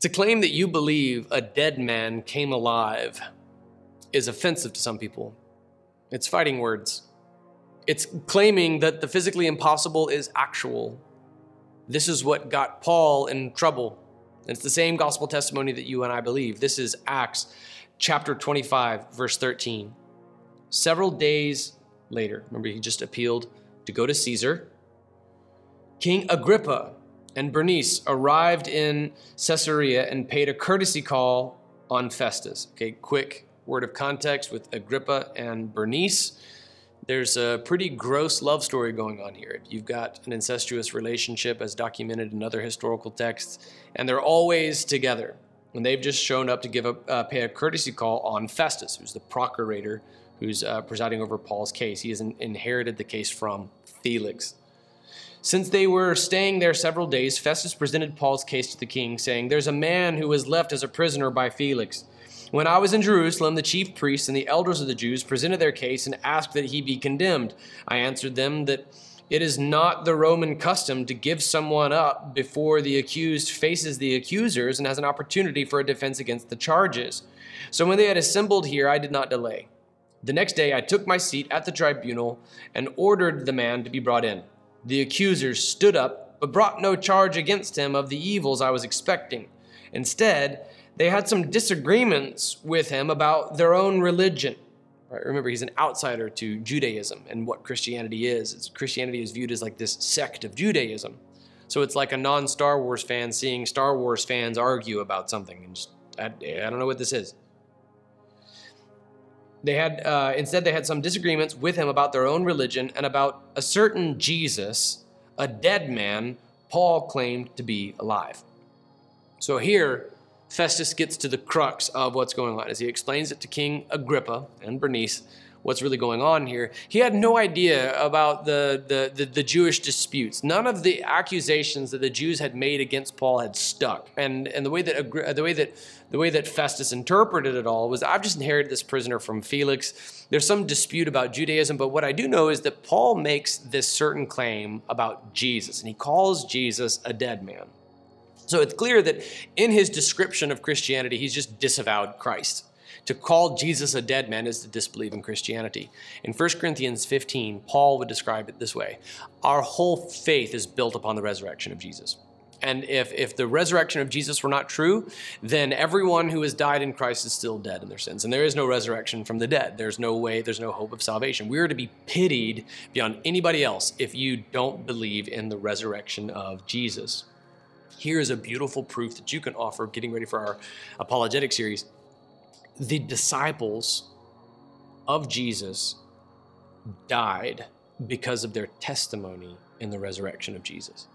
To claim that you believe a dead man came alive is offensive to some people. It's fighting words. It's claiming that the physically impossible is actual. This is what got Paul in trouble. It's the same gospel testimony that you and I believe. This is Acts chapter 25, verse 13. Several days later, remember, he just appealed to go to Caesar. King Agrippa and Bernice arrived in Caesarea and paid a courtesy call on Festus. Okay, quick word of context with Agrippa and Bernice. There's a pretty gross love story going on here. You've got an incestuous relationship as documented in other historical texts, and they're always together. And they've just shown up to give a, uh, pay a courtesy call on Festus, who's the procurator who's uh, presiding over Paul's case. He has inherited the case from Felix. Since they were staying there several days, Festus presented Paul's case to the king, saying, There's a man who was left as a prisoner by Felix. When I was in Jerusalem, the chief priests and the elders of the Jews presented their case and asked that he be condemned. I answered them that it is not the Roman custom to give someone up before the accused faces the accusers and has an opportunity for a defense against the charges. So when they had assembled here, I did not delay. The next day, I took my seat at the tribunal and ordered the man to be brought in. The accusers stood up, but brought no charge against him of the evils I was expecting. Instead, they had some disagreements with him about their own religion. Right? Remember, he's an outsider to Judaism and what Christianity is. It's, Christianity is viewed as like this sect of Judaism. So it's like a non Star Wars fan seeing Star Wars fans argue about something and just, I, I don't know what this is. They had uh, instead they had some disagreements with him about their own religion and about a certain Jesus, a dead man Paul claimed to be alive. So here, Festus gets to the crux of what's going on as he explains it to King Agrippa and Bernice what's really going on here. He had no idea about the, the, the, the, Jewish disputes. None of the accusations that the Jews had made against Paul had stuck. And, and the, way that, the, way that, the way that Festus interpreted it all was I've just inherited this prisoner from Felix. There's some dispute about Judaism, but what I do know is that Paul makes this certain claim about Jesus, and he calls Jesus a dead man. So it's clear that in his description of Christianity, he's just disavowed Christ. To call Jesus a dead man is to disbelieve in Christianity. In 1 Corinthians 15, Paul would describe it this way Our whole faith is built upon the resurrection of Jesus. And if, if the resurrection of Jesus were not true, then everyone who has died in Christ is still dead in their sins. And there is no resurrection from the dead. There's no way, there's no hope of salvation. We are to be pitied beyond anybody else if you don't believe in the resurrection of Jesus. Here is a beautiful proof that you can offer getting ready for our apologetic series the disciples of Jesus died because of their testimony in the resurrection of Jesus.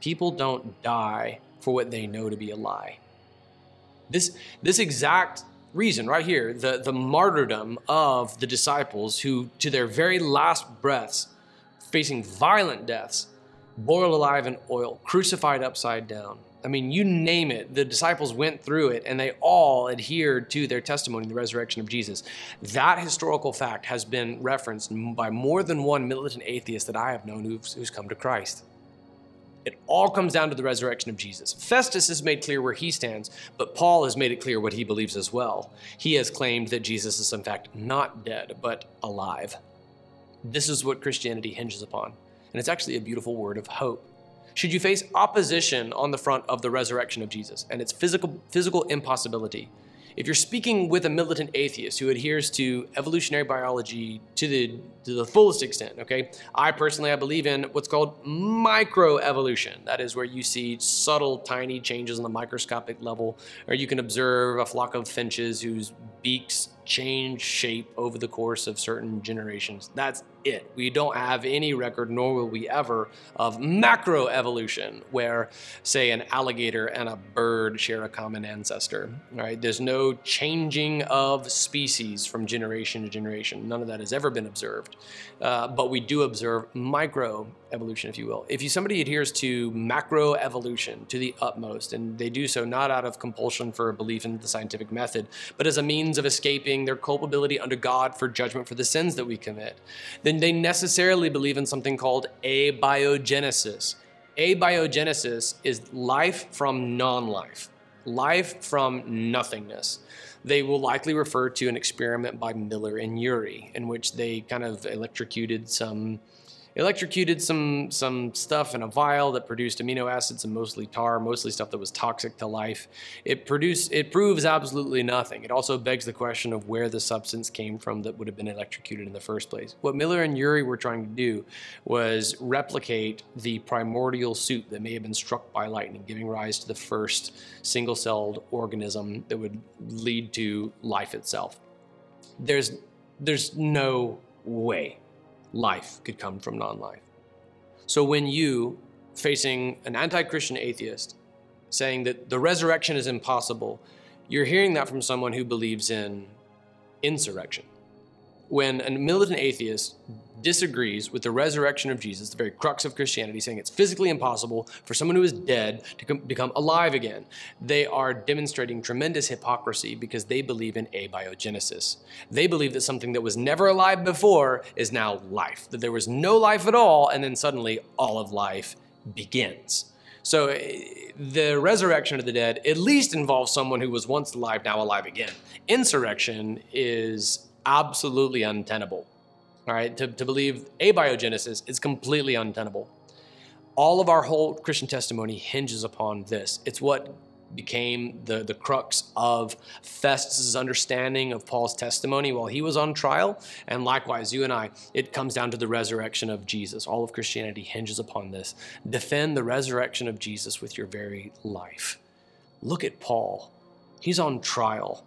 People don't die for what they know to be a lie. This, this exact reason right here, the, the martyrdom of the disciples who, to their very last breaths, facing violent deaths, boiled alive in oil, crucified upside down, I mean, you name it, the disciples went through it and they all adhered to their testimony in the resurrection of Jesus. That historical fact has been referenced by more than one militant atheist that I have known who's, who's come to Christ. It all comes down to the resurrection of Jesus. Festus has made clear where he stands, but Paul has made it clear what he believes as well. He has claimed that Jesus is, in fact, not dead, but alive. This is what Christianity hinges upon. And it's actually a beautiful word of hope should you face opposition on the front of the resurrection of Jesus and its physical, physical impossibility, if you're speaking with a militant atheist who adheres to evolutionary biology to the to the fullest extent, okay? I personally I believe in what's called microevolution. That is where you see subtle tiny changes on the microscopic level or you can observe a flock of finches whose beaks change shape over the course of certain generations. That's it. We don't have any record, nor will we ever, of macroevolution, where, say, an alligator and a bird share a common ancestor. Right? There's no changing of species from generation to generation. None of that has ever been observed. Uh, but we do observe microevolution, if you will. If you, somebody adheres to macroevolution to the utmost, and they do so not out of compulsion for a belief in the scientific method, but as a means of escaping their culpability under God for judgment for the sins that we commit, then they necessarily believe in something called abiogenesis. Abiogenesis is life from non life. life from nothingness. They will likely refer to an experiment by Miller and Urey, in which they kind of electrocuted some electrocuted some some stuff in a vial that produced amino acids and mostly tar, mostly stuff that was toxic to life. It produce it proves absolutely nothing. It also begs the question of where the substance came from that would have been electrocuted in the first place. What Miller and Urey were trying to do was replicate the primordial soup that may have been struck by lightning, giving rise to the first single-celled organism that would lead to life itself. There's there's no way life could come from non life. So when you, facing an anti Christian atheist, saying that the resurrection is impossible, you're hearing that from someone who believes in insurrection when a militant atheist disagrees with the resurrection of Jesus, the very crux of Christianity, saying it's physically impossible for someone who is dead to become alive again, they are demonstrating tremendous hypocrisy because they believe in abiogenesis. They believe that something that was never alive before is now life, that there was no life at all, and then suddenly all of life begins. So eh, the resurrection of the dead at least involves someone who was once alive, now alive again. Insurrection is absolutely untenable. All right, to, to believe abiogenesis is completely untenable. All of our whole Christian testimony hinges upon this. It's what became the, the crux of Festus' understanding of Paul's testimony while he was on trial. And likewise, you and I, it comes down to the resurrection of Jesus. All of Christianity hinges upon this. Defend the resurrection of Jesus with your very life. Look at Paul. He's on trial.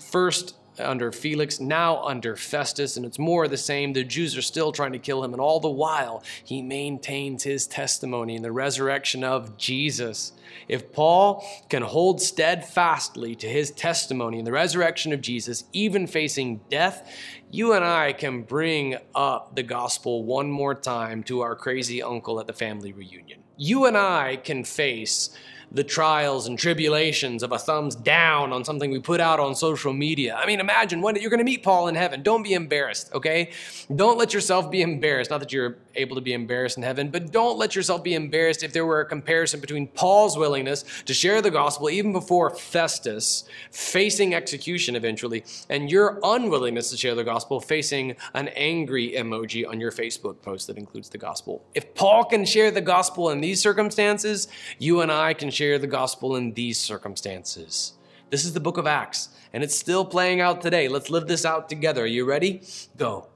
First, under Felix, now under Festus, and it's more the same. The Jews are still trying to kill him, and all the while, he maintains his testimony in the resurrection of Jesus. If Paul can hold steadfastly to his testimony in the resurrection of Jesus, even facing death, you and I can bring up the gospel one more time to our crazy uncle at the family reunion. You and I can face the trials and tribulations of a thumbs down on something we put out on social media. I mean, imagine when you're going to meet Paul in heaven. Don't be embarrassed, okay? Don't let yourself be embarrassed. Not that you're able to be embarrassed in heaven, but don't let yourself be embarrassed if there were a comparison between Paul's willingness to share the gospel even before Festus, facing execution eventually, and your unwillingness to share the gospel, facing an angry emoji on your Facebook post that includes the gospel. If Paul can share the gospel in these circumstances, you and I can share the gospel in these circumstances. This is the book of Acts, and it's still playing out today. Let's live this out together. Are you ready? Go.